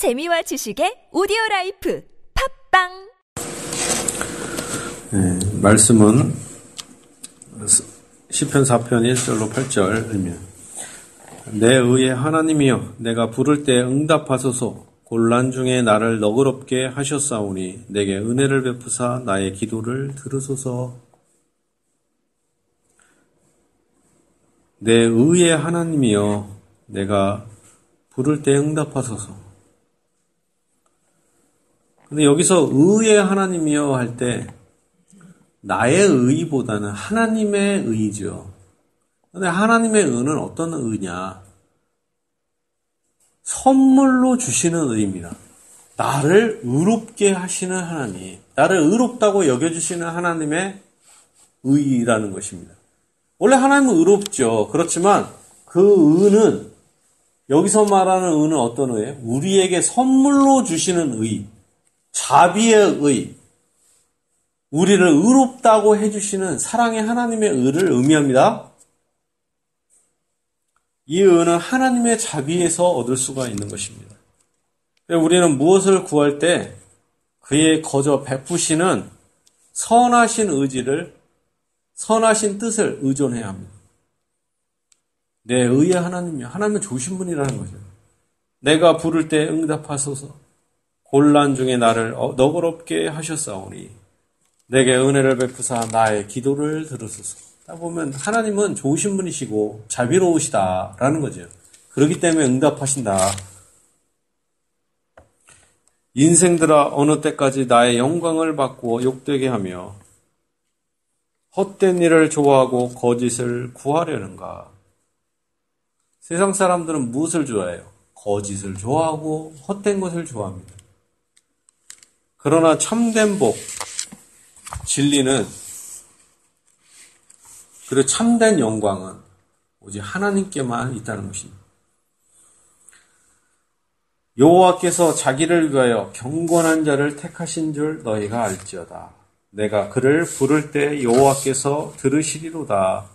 재미와 지식의 오디오 라이프. 팟빵! 네, 말씀은 시편 4편 1절로 8절입니다. 내 의의 하나님이여 내가 부를 때 응답하소서. 곤란 중에 나를 너그럽게 하셨사오니 내게 은혜를 베푸사 나의 기도를 들으소서. 내 의의 하나님이여 내가 부를 때 응답하소서 근데 여기서 의의 하나님이여 할 때 나의 의보다는 하나님의 의죠. 근데 하나님의 의는 어떤 의냐? 선물로 주시는 의입니다. 나를 의롭게 하시는 하나님, 나를 의롭다고 여겨주시는 하나님의 의라는 것입니다. 원래 하나님은 의롭죠. 그렇지만 그 의는 여기서 말하는 의는 어떤 의예요? 우리에게 선물로 주시는 의, 자비의 의, 우리를 의롭다고 해주시는 사랑의 하나님의 의를 의미합니다. 이 의는 하나님의 자비에서 얻을 수가 있는 것입니다. 우리는 무엇을 구할 때 그의 거저 베푸시는 선하신 의지를, 선하신 뜻을 의존해야 합니다. 내 의의 하나님이요. 하나님은 좋으신 분이라는 거죠. 내가 부를 때 응답하소서. 곤란 중에 나를 너그럽게 하셨사오니 내게 은혜를 베푸사 나의 기도를 들으소서. 딱 보면 하나님은 좋으신 분이시고 자비로우시다라는 거죠. 그렇기 때문에 응답하신다. 인생들아 어느 때까지 나의 영광을 받고 욕되게 하며 헛된 일을 좋아하고 거짓을 구하려는가? 세상 사람들은 무엇을 좋아해요? 거짓을 좋아하고 헛된 것을 좋아합니다. 그러나 참된 복, 진리는 그리고 참된 영광은 오직 하나님께만 있다는 것입니다. 여호와께서 자기를 위하여 경건한 자를 택하신 줄 너희가 알지어다. 내가 그를 부를 때 여호와께서 들으시리로다.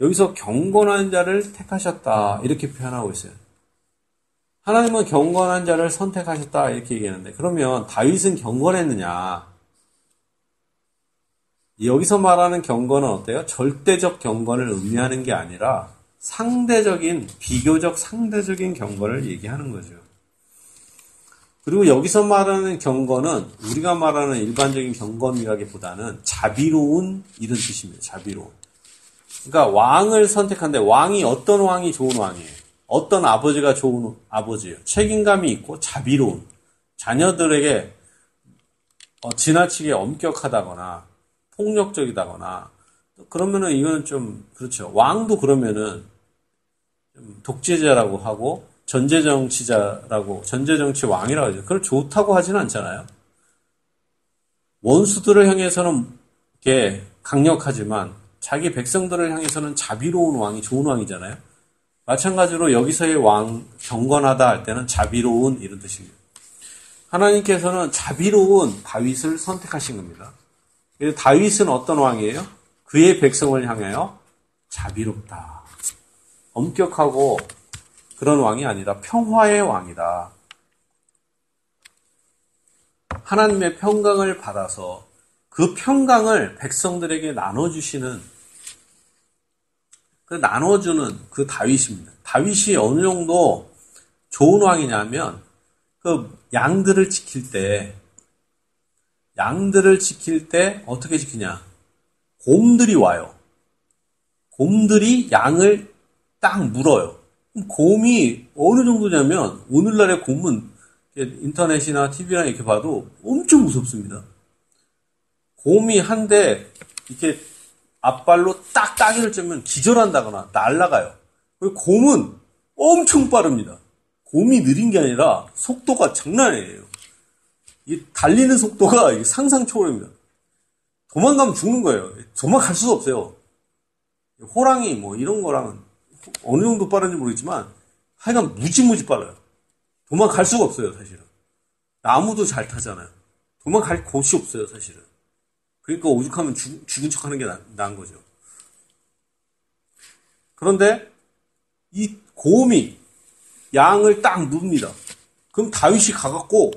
여기서 경건한 자를 택하셨다 이렇게 표현하고 있어요. 하나님은 경건한 자를 선택하셨다 이렇게 얘기하는데 그러면 다윗은 경건했느냐? 여기서 말하는 경건은 어때요? 절대적 경건을 의미하는 게 아니라 상대적인 비교적 상대적인 경건을 얘기하는 거죠. 그리고 여기서 말하는 경건은 우리가 말하는 일반적인 경건이라기보다는 자비로운 이런 뜻입니다. 자비로운. 그러니까 왕을 선택한데 왕이 어떤 왕이 좋은 왕이에요? 어떤 아버지가 좋은 아버지예요? 책임감이 있고 자비로운 자녀들에게 어, 지나치게 엄격하다거나 폭력적이다거나 그러면은 이거는 좀 그렇죠. 왕도 그러면은 좀 독재자라고 하고 전제정치자라고 전제정치 왕이라고 하죠. 그걸 좋다고 하지는 않잖아요. 원수들을 향해서는 이렇게 강력하지만 자기 백성들을 향해서는 자비로운 왕이 좋은 왕이잖아요. 마찬가지로 여기서의 왕 경건하다 할 때는 자비로운 이런 뜻입니다. 하나님께서는 자비로운 다윗을 선택하신 겁니다. 다윗은 어떤 왕이에요? 그의 백성을 향하여 자비롭다. 엄격하고 그런 왕이 아니라 평화의 왕이다. 하나님의 평강을 받아서 그 평강을 백성들에게 나눠주시는 그 나눠주는 그 다윗입니다. 다윗이 어느 정도 좋은 왕이냐면 그 양들을 지킬 때 양들을 지킬 때 어떻게 지키냐? 곰들이 와요. 곰들이 양을 딱 물어요. 곰이 어느 정도냐면 오늘날의 곰은 인터넷이나 TV나 이렇게 봐도 엄청 무섭습니다. 곰이 한 대 이렇게 앞발로 딱 따기를 쩌면 기절한다거나 날아가요. 곰은 엄청 빠릅니다. 곰이 느린 게 아니라 속도가 장난 아니에요. 이 달리는 속도가 상상 초월입니다. 도망가면 죽는 거예요. 도망갈 수가 없어요. 호랑이 뭐 이런 거랑은 어느 정도 빠른지 모르겠지만 하여간 무지무지 빨라요. 도망갈 수가 없어요, 사실은. 나무도 잘 타잖아요. 도망갈 곳이 없어요, 사실은. 그러니까 오죽하면 죽, 죽은 척 하는 게 나, 나은 거죠. 그런데 이 곰이 양을 딱 눕니다. 그럼 다윗이 가갖고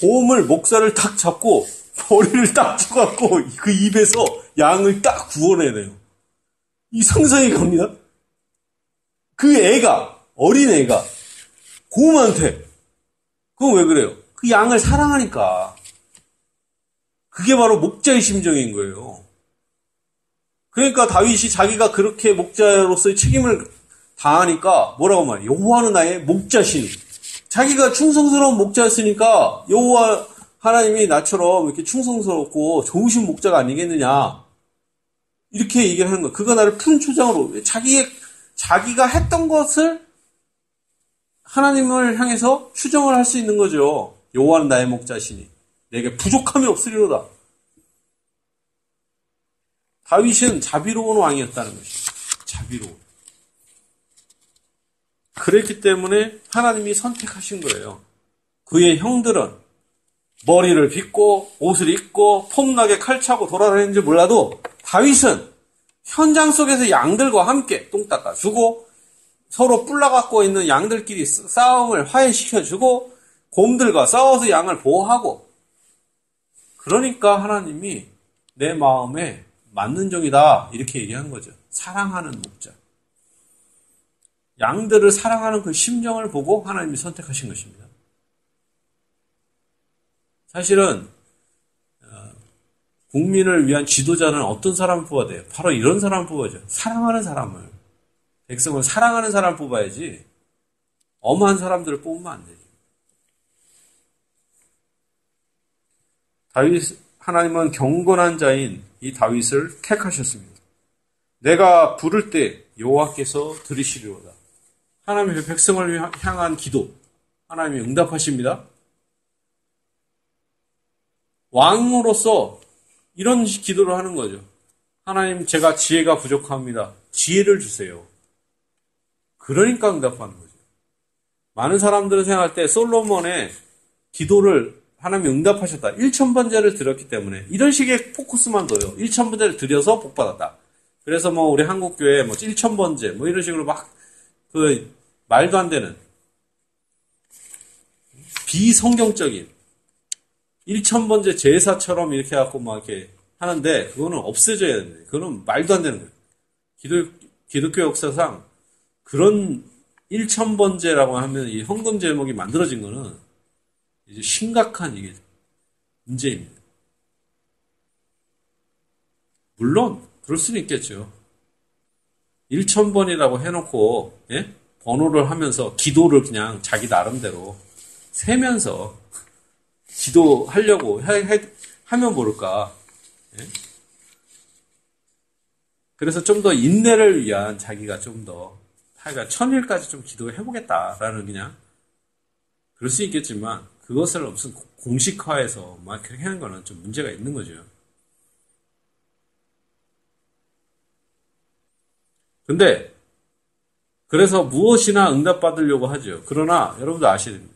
곰을 목살을 딱 잡고 머리를 딱 쳐갖고 그 입에서 양을 딱 구워내네요. 이 상상이 갑니다. 그 애가 어린 애가 곰한테 그건 왜 그래요? 그 양을 사랑하니까 그게 바로 목자의 심정인 거예요. 그러니까 다윗이 자기가 그렇게 목자로서의 책임을 다하니까 뭐라고 말해? 여호와는 나의 목자신. 자기가 충성스러운 목자였으니까 여호와 하나님이 나처럼 이렇게 충성스럽고 좋으신 목자가 아니겠느냐. 이렇게 얘기를 하는 거야. 그가 나를 푸른 초장으로 자기의 자기가 했던 것을 하나님을 향해서 추정을 할 수 있는 거죠. 여호와는 나의 목자시니 내게 부족함이 없으리로다. 다윗은 자비로운 왕이었다는 것이죠. 자비로운. 그랬기 때문에 하나님이 선택하신 거예요. 그의 형들은 머리를 빗고 옷을 입고 폼나게 칼 차고 돌아다니는지 몰라도 다윗은 현장 속에서 양들과 함께 똥 닦아주고 서로 뿔나갖고 있는 양들끼리 싸움을 화해시켜주고 곰들과 싸워서 양을 보호하고 그러니까 하나님이 내 마음에 맞는 종이다 이렇게 얘기하는 거죠. 사랑하는 목자. 양들을 사랑하는 그 심정을 보고 하나님이 선택하신 것입니다. 사실은 어, 국민을 위한 지도자는 어떤 사람을 뽑아야 돼요? 바로 이런 사람을 뽑아야죠. 사랑하는 사람을. 백성을 사랑하는 사람을 뽑아야지 엄한 사람들을 뽑으면 안 되죠. 다윗 하나님은 경건한 자인 이 다윗을 택하셨습니다. 내가 부를 때 여호와께서 들으시리로다. 하나님의 백성을 향한 기도 하나님이 응답하십니다. 왕으로서 이런 기도를 하는 거죠. 하나님 제가 지혜가 부족합니다. 지혜를 주세요. 그러니까 응답하는 거죠. 많은 사람들은 생각할 때 솔로몬의 기도를 하나님이 응답하셨다. 1천번제를 드렸기 때문에 이런 식의 포커스만 둬요. 1천번제를 드려서 복받았다. 그래서 뭐 우리 한국교회 뭐 1천번제 뭐 이런 식으로 막 그 말도 안 되는 비성경적인 1천번째 제사처럼 이렇게 해갖고 막 이렇게 하는데 그거는 없애져야 되는데 그거는 말도 안 되는 거예요. 기독, 기독교 역사상 그런 1천번째라고 하면 이 헌금 제목이 만들어진 거는 이제 심각한 이게 문제입니다. 물론 그럴 수는 있겠죠. 1천번이라고 해놓고 예? 번호를 하면서 기도를 그냥 자기 나름대로 세면서 기도하려고 해, 해, 하면 모를까. 예? 그래서 좀 더 인내를 위한 자기가 좀 더, 하여간 천일까지 좀 기도해보겠다라는 그냥, 그럴 수 있겠지만, 그것을 무슨 공식화해서 막 그렇게 하는 거는 좀 문제가 있는 거죠. 근데, 그래서 무엇이나 응답받으려고 하죠. 그러나 여러분도 아셔야 됩니다.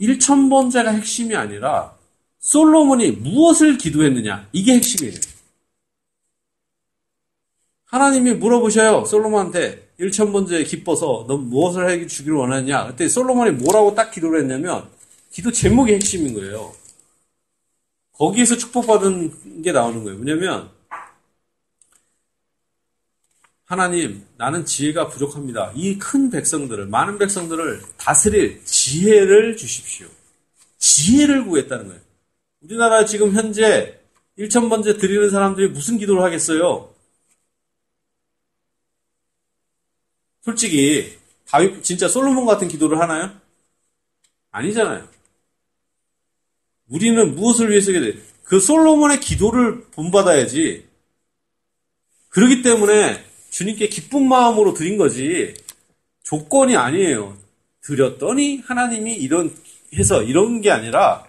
1천번째가 핵심이 아니라 솔로몬이 무엇을 기도했느냐 이게 핵심이에요. 하나님이 물어보셔요. 솔로몬한테 1천번째 기뻐서 너 무엇을 해 주기를 원하느냐. 그때 솔로몬이 뭐라고 딱 기도를 했냐면 기도 제목이 핵심인 거예요. 거기에서 축복받은 게 나오는 거예요. 뭐냐면 하나님, 나는 지혜가 부족합니다. 이 큰 백성들을, 많은 백성들을 다스릴 지혜를 주십시오. 지혜를 구했다는 거예요. 우리나라 지금 현재 1천번째 드리는 사람들이 무슨 기도를 하겠어요? 솔직히, 다윗, 진짜 솔로몬 같은 기도를 하나요? 아니잖아요. 우리는 무엇을 위해서 해야 돼? 그 솔로몬의 기도를 본받아야지. 그렇기 때문에 주님께 기쁜 마음으로 드린 거지 조건이 아니에요. 드렸더니 하나님이 이런 해서 이런 게 아니라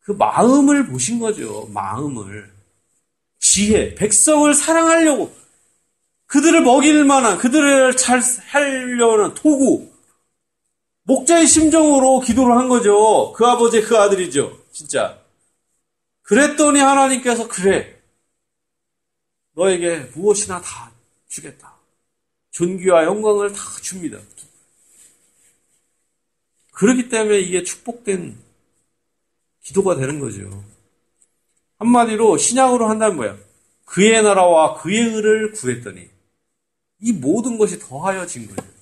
그 마음을 보신 거죠. 마음을 지혜, 백성을 사랑하려고 그들을 먹일 만한 그들을 잘 하려는 토구 목자의 심정으로 기도를 한 거죠. 그 아버지 그 아들이죠. 진짜. 그랬더니 하나님께서 그래 너에게 무엇이나 다 주겠다. 존귀와 영광을 다 줍니다. 그렇기 때문에 이게 축복된 기도가 되는 거죠. 한마디로 신약으로 한다면 뭐야? 그의 나라와 그의 의를 구했더니 이 모든 것이 더하여진 거예요.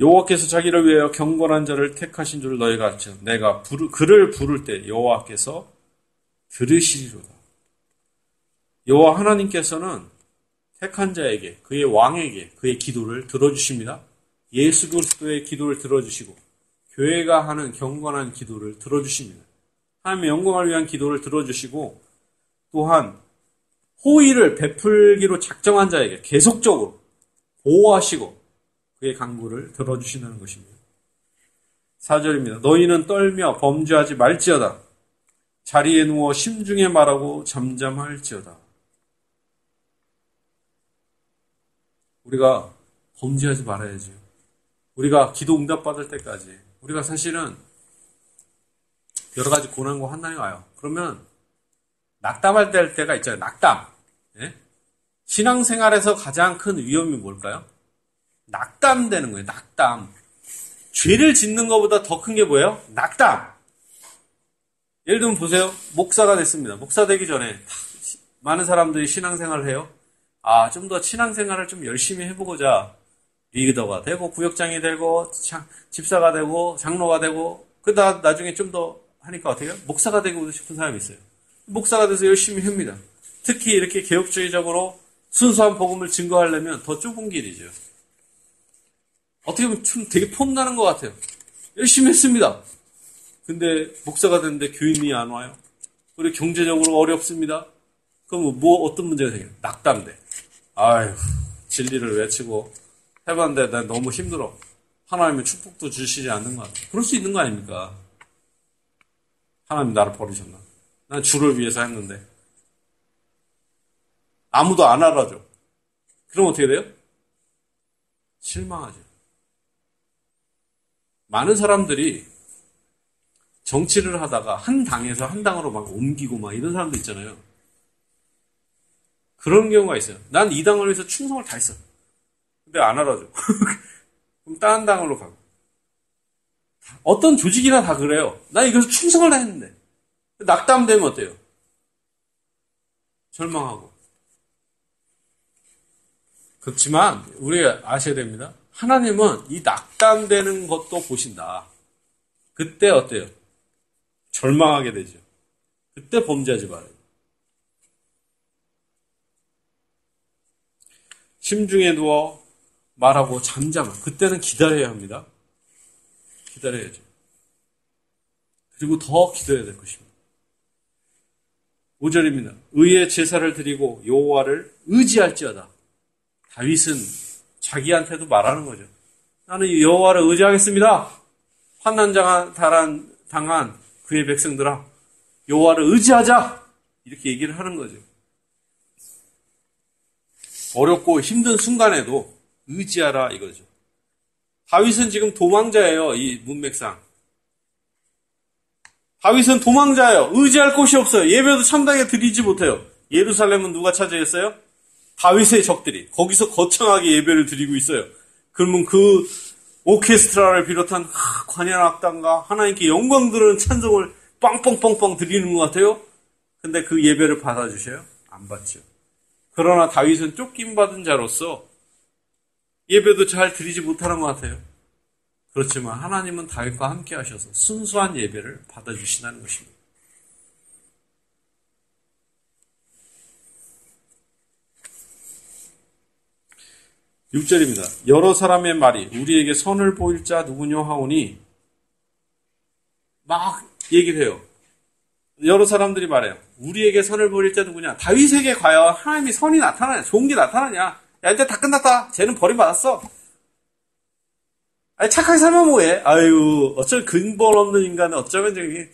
여호와께서 자기를 위하여 경건한 자를 택하신 줄 너희가 알죠. 내가 부르, 그를 부를 때 여호와께서 들으시리로다. 여호와 하나님께서는 택한 자에게 그의 왕에게 그의 기도를 들어주십니다. 예수 그리스도의 기도를 들어주시고 교회가 하는 경건한 기도를 들어주십니다. 하나님의 영광을 위한 기도를 들어주시고 또한 호의를 베풀기로 작정한 자에게 계속적으로 보호하시고 그의 강구를 들어주시는 것입니다. 4절입니다. 너희는 떨며 범죄하지 말지어다. 자리에 누워 심중에 말하고 잠잠할지어다. 우리가 범죄하지 말아야지. 우리가 기도 응답 받을 때까지 우리가 사실은 여러 가지 고난과 환난이 와요. 그러면 낙담할 때가 있잖아요. 낙담. 예? 신앙생활에서 가장 큰 위험이 뭘까요? 낙담되는 거예요. 낙담. 죄를 짓는 것보다 더 큰 게 뭐예요? 낙담. 예를 들면 보세요. 목사가 됐습니다. 목사 되기 전에 많은 사람들이 신앙생활을 해요. 아, 좀 더 신앙생활을 좀 열심히 해보고자 리더가 되고 구역장이 되고 집사가 되고 장로가 되고 그다 나중에 좀 더 하니까 어떻게 해요? 목사가 되고 싶은 사람이 있어요. 목사가 돼서 열심히 합니다. 특히 이렇게 개혁주의적으로 순수한 복음을 증거하려면 더 좁은 길이죠. 어떻게 보면 좀 되게 폼나는 것 같아요. 열심히 했습니다. 근데 목사가 됐는데 교인이 안 와요. 그리고 경제적으로 어렵습니다. 그럼 뭐 어떤 문제가 생겨요? 낙담돼. 아유 진리를 외치고 해봤는데 난 너무 힘들어. 하나님의 축복도 주시지 않는 것 같아. 그럴 수 있는 거 아닙니까? 하나님 나를 버리셨나? 난 주를 위해서 했는데. 아무도 안 알아줘. 그럼 어떻게 돼요? 실망하죠. 많은 사람들이 정치를 하다가 한 당에서 한 당으로 막 옮기고 막 이런 사람도 있잖아요. 그런 경우가 있어요. 난 이 당을 위해서 충성을 다 했어. 근데 안 알아줘. 그럼 다른 당으로 가고. 어떤 조직이나 다 그래요. 난 이것을 충성을 다 했는데. 낙담되면 어때요? 절망하고. 그렇지만 우리가 아셔야 됩니다. 하나님은 이 낙담되는 것도 보신다. 그때 어때요? 절망하게 되죠. 그때 범죄하지 말아요. 심중에 누워 말하고 잠잠. 그때는 기다려야 합니다. 기다려야죠. 그리고 더 기도해야 될 것입니다. 5절입니다. 의의 제사를 드리고 여호와를 의지할지어다. 다윗은 자기한테도 말하는 거죠. 나는 여호와를 의지하겠습니다. 환난 당한, 당한 그의 백성들아 여호와를 의지하자 이렇게 얘기를 하는 거죠. 어렵고 힘든 순간에도 의지하라 이거죠. 다윗은 지금 도망자예요. 이 문맥상. 다윗은 도망자예요. 의지할 곳이 없어요. 예배도 참당에 드리지 못해요. 예루살렘은 누가 차지했어요? 다윗의 적들이 거기서 거창하게 예배를 드리고 있어요. 그러면 그 오케스트라를 비롯한 관현 악단과 하나님께 영광 들은 찬송을 빵빵빵빵 드리는 것 같아요. 근데 그 예배를 받아주셔요? 안 받죠. 그러나 다윗은 쫓김 받은 자로서 예배도 잘 드리지 못하는 것 같아요. 그렇지만 하나님은 다윗과 함께 하셔서 순수한 예배를 받아주신다는 것입니다. 6절입니다. 여러 사람의 말이 우리에게 선을 보일 자 누구냐 하오니 막 얘기를 해요. 여러 사람들이 말해요. 우리에게 선을 보일 자 누구냐? 다윗에게 과연 하나님이 선이 나타나냐? 좋은 게 나타나냐? 야, 이제 다 끝났다. 쟤는 버림받았어. 아니, 착하게 살면 뭐해? 아유, 어쩔 근본 없는 인간은 어쩌면 저기,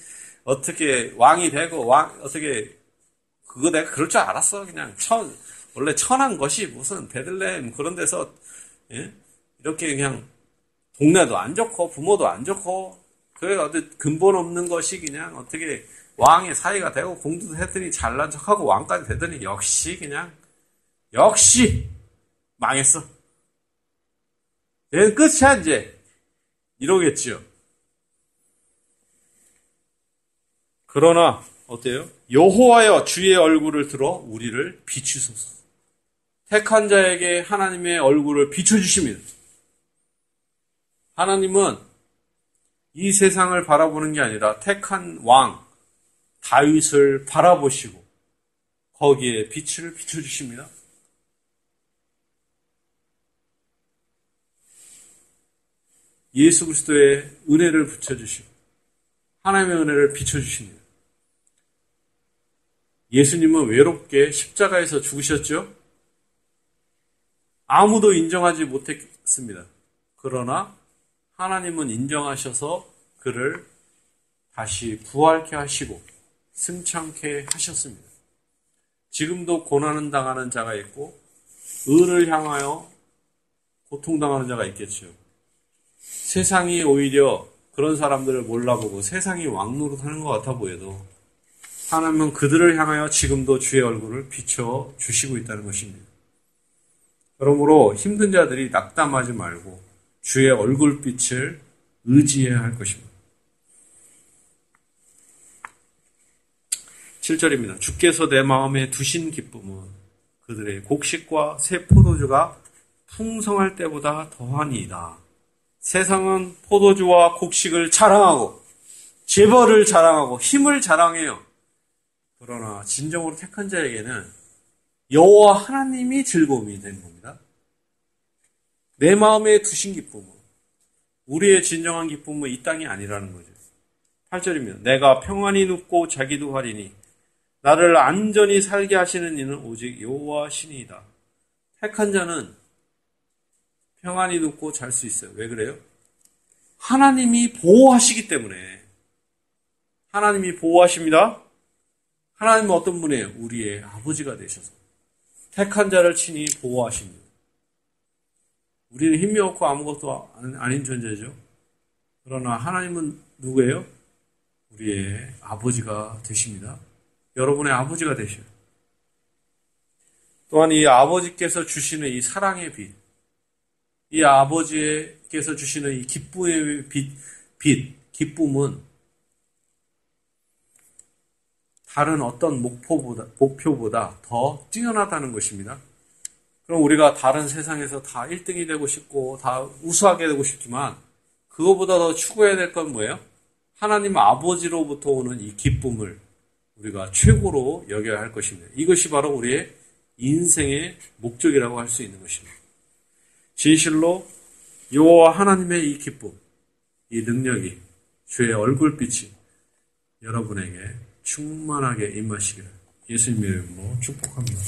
어떻게 왕이 되고, 왕, 어떻게, 그거 내가 그럴 줄 알았어. 그냥 천, 원래 천한 것이 무슨 베들레헴 그런 데서 예? 이렇게 그냥 동네도 안 좋고 부모도 안 좋고 그래 어디 근본 없는 것이 그냥 어떻게 왕의 사이가 되고 공주도 했더니 잘난 척하고 왕까지 되더니 역시 그냥 역시 망했어. 얘는 끝이야 이제 이러겠지요. 그러나 어때요? 여호와여 주의 얼굴을 들어 우리를 비추소서. 택한 자에게 하나님의 얼굴을 비춰주십니다. 하나님은 이 세상을 바라보는 게 아니라 택한 왕 다윗을 바라보시고 거기에 빛을 비춰주십니다. 예수 그리스도의 은혜를 붙여주시고 하나님의 은혜를 비춰주십니다. 예수님은 외롭게 십자가에서 죽으셨죠? 아무도 인정하지 못했습니다. 그러나 하나님은 인정하셔서 그를 다시 부활케 하시고 승창케 하셨습니다. 지금도 고난을 당하는 자가 있고 의를 향하여 고통당하는 자가 있겠죠. 세상이 오히려 그런 사람들을 몰라보고 세상이 왕노릇 하는 것 같아 보여도 하나님은 그들을 향하여 지금도 주의 얼굴을 비춰 주시고 있다는 것입니다. 그러므로 힘든 자들이 낙담하지 말고 주의 얼굴빛을 의지해야 할 것입니다. 7절입니다. 주께서 내 마음에 두신 기쁨은 그들의 곡식과 새 포도주가 풍성할 때보다 더하니이다. 세상은 포도주와 곡식을 자랑하고 재벌을 자랑하고 힘을 자랑해요. 그러나 진정으로 택한 자에게는 여호와 하나님이 즐거움이 되는 겁니다. 내 마음에 두신 기쁨은 우리의 진정한 기쁨은 이 땅이 아니라는 거죠. 8절입니다. 내가 평안히 눕고 자기도 하리니 나를 안전히 살게 하시는 이는 오직 여호와 신이다. 택한 자는 평안히 눕고 잘 수 있어요. 왜 그래요? 하나님이 보호하시기 때문에 하나님이 보호하십니다. 하나님은 어떤 분이에요? 우리의 아버지가 되셔서 택한 자를 친히 보호하십니다. 우리는 힘이 없고 아무것도 아닌 존재죠. 그러나 하나님은 누구예요? 우리의 아버지가 되십니다. 여러분의 아버지가 되셔요. 또한 이 아버지께서 주시는 이 사랑의 빛, 이 아버지께서 주시는 이 기쁨의 빛, 빛 기쁨은 다른 어떤 목표보다, 목표보다 더 뛰어나다는 것입니다. 그럼 우리가 다른 세상에서 다 1등이 되고 싶고 다 우수하게 되고 싶지만 그거보다 더 추구해야 될 건 뭐예요? 하나님 아버지로부터 오는 이 기쁨을 우리가 최고로 여겨야 할 것입니다. 이것이 바로 우리의 인생의 목적이라고 할 수 있는 것입니다. 진실로 여호와 하나님의 이 기쁨, 이 능력이 주의 얼굴빛이 여러분에게 충만하게 임하시기를 예수님의 이름으로 축복합니다.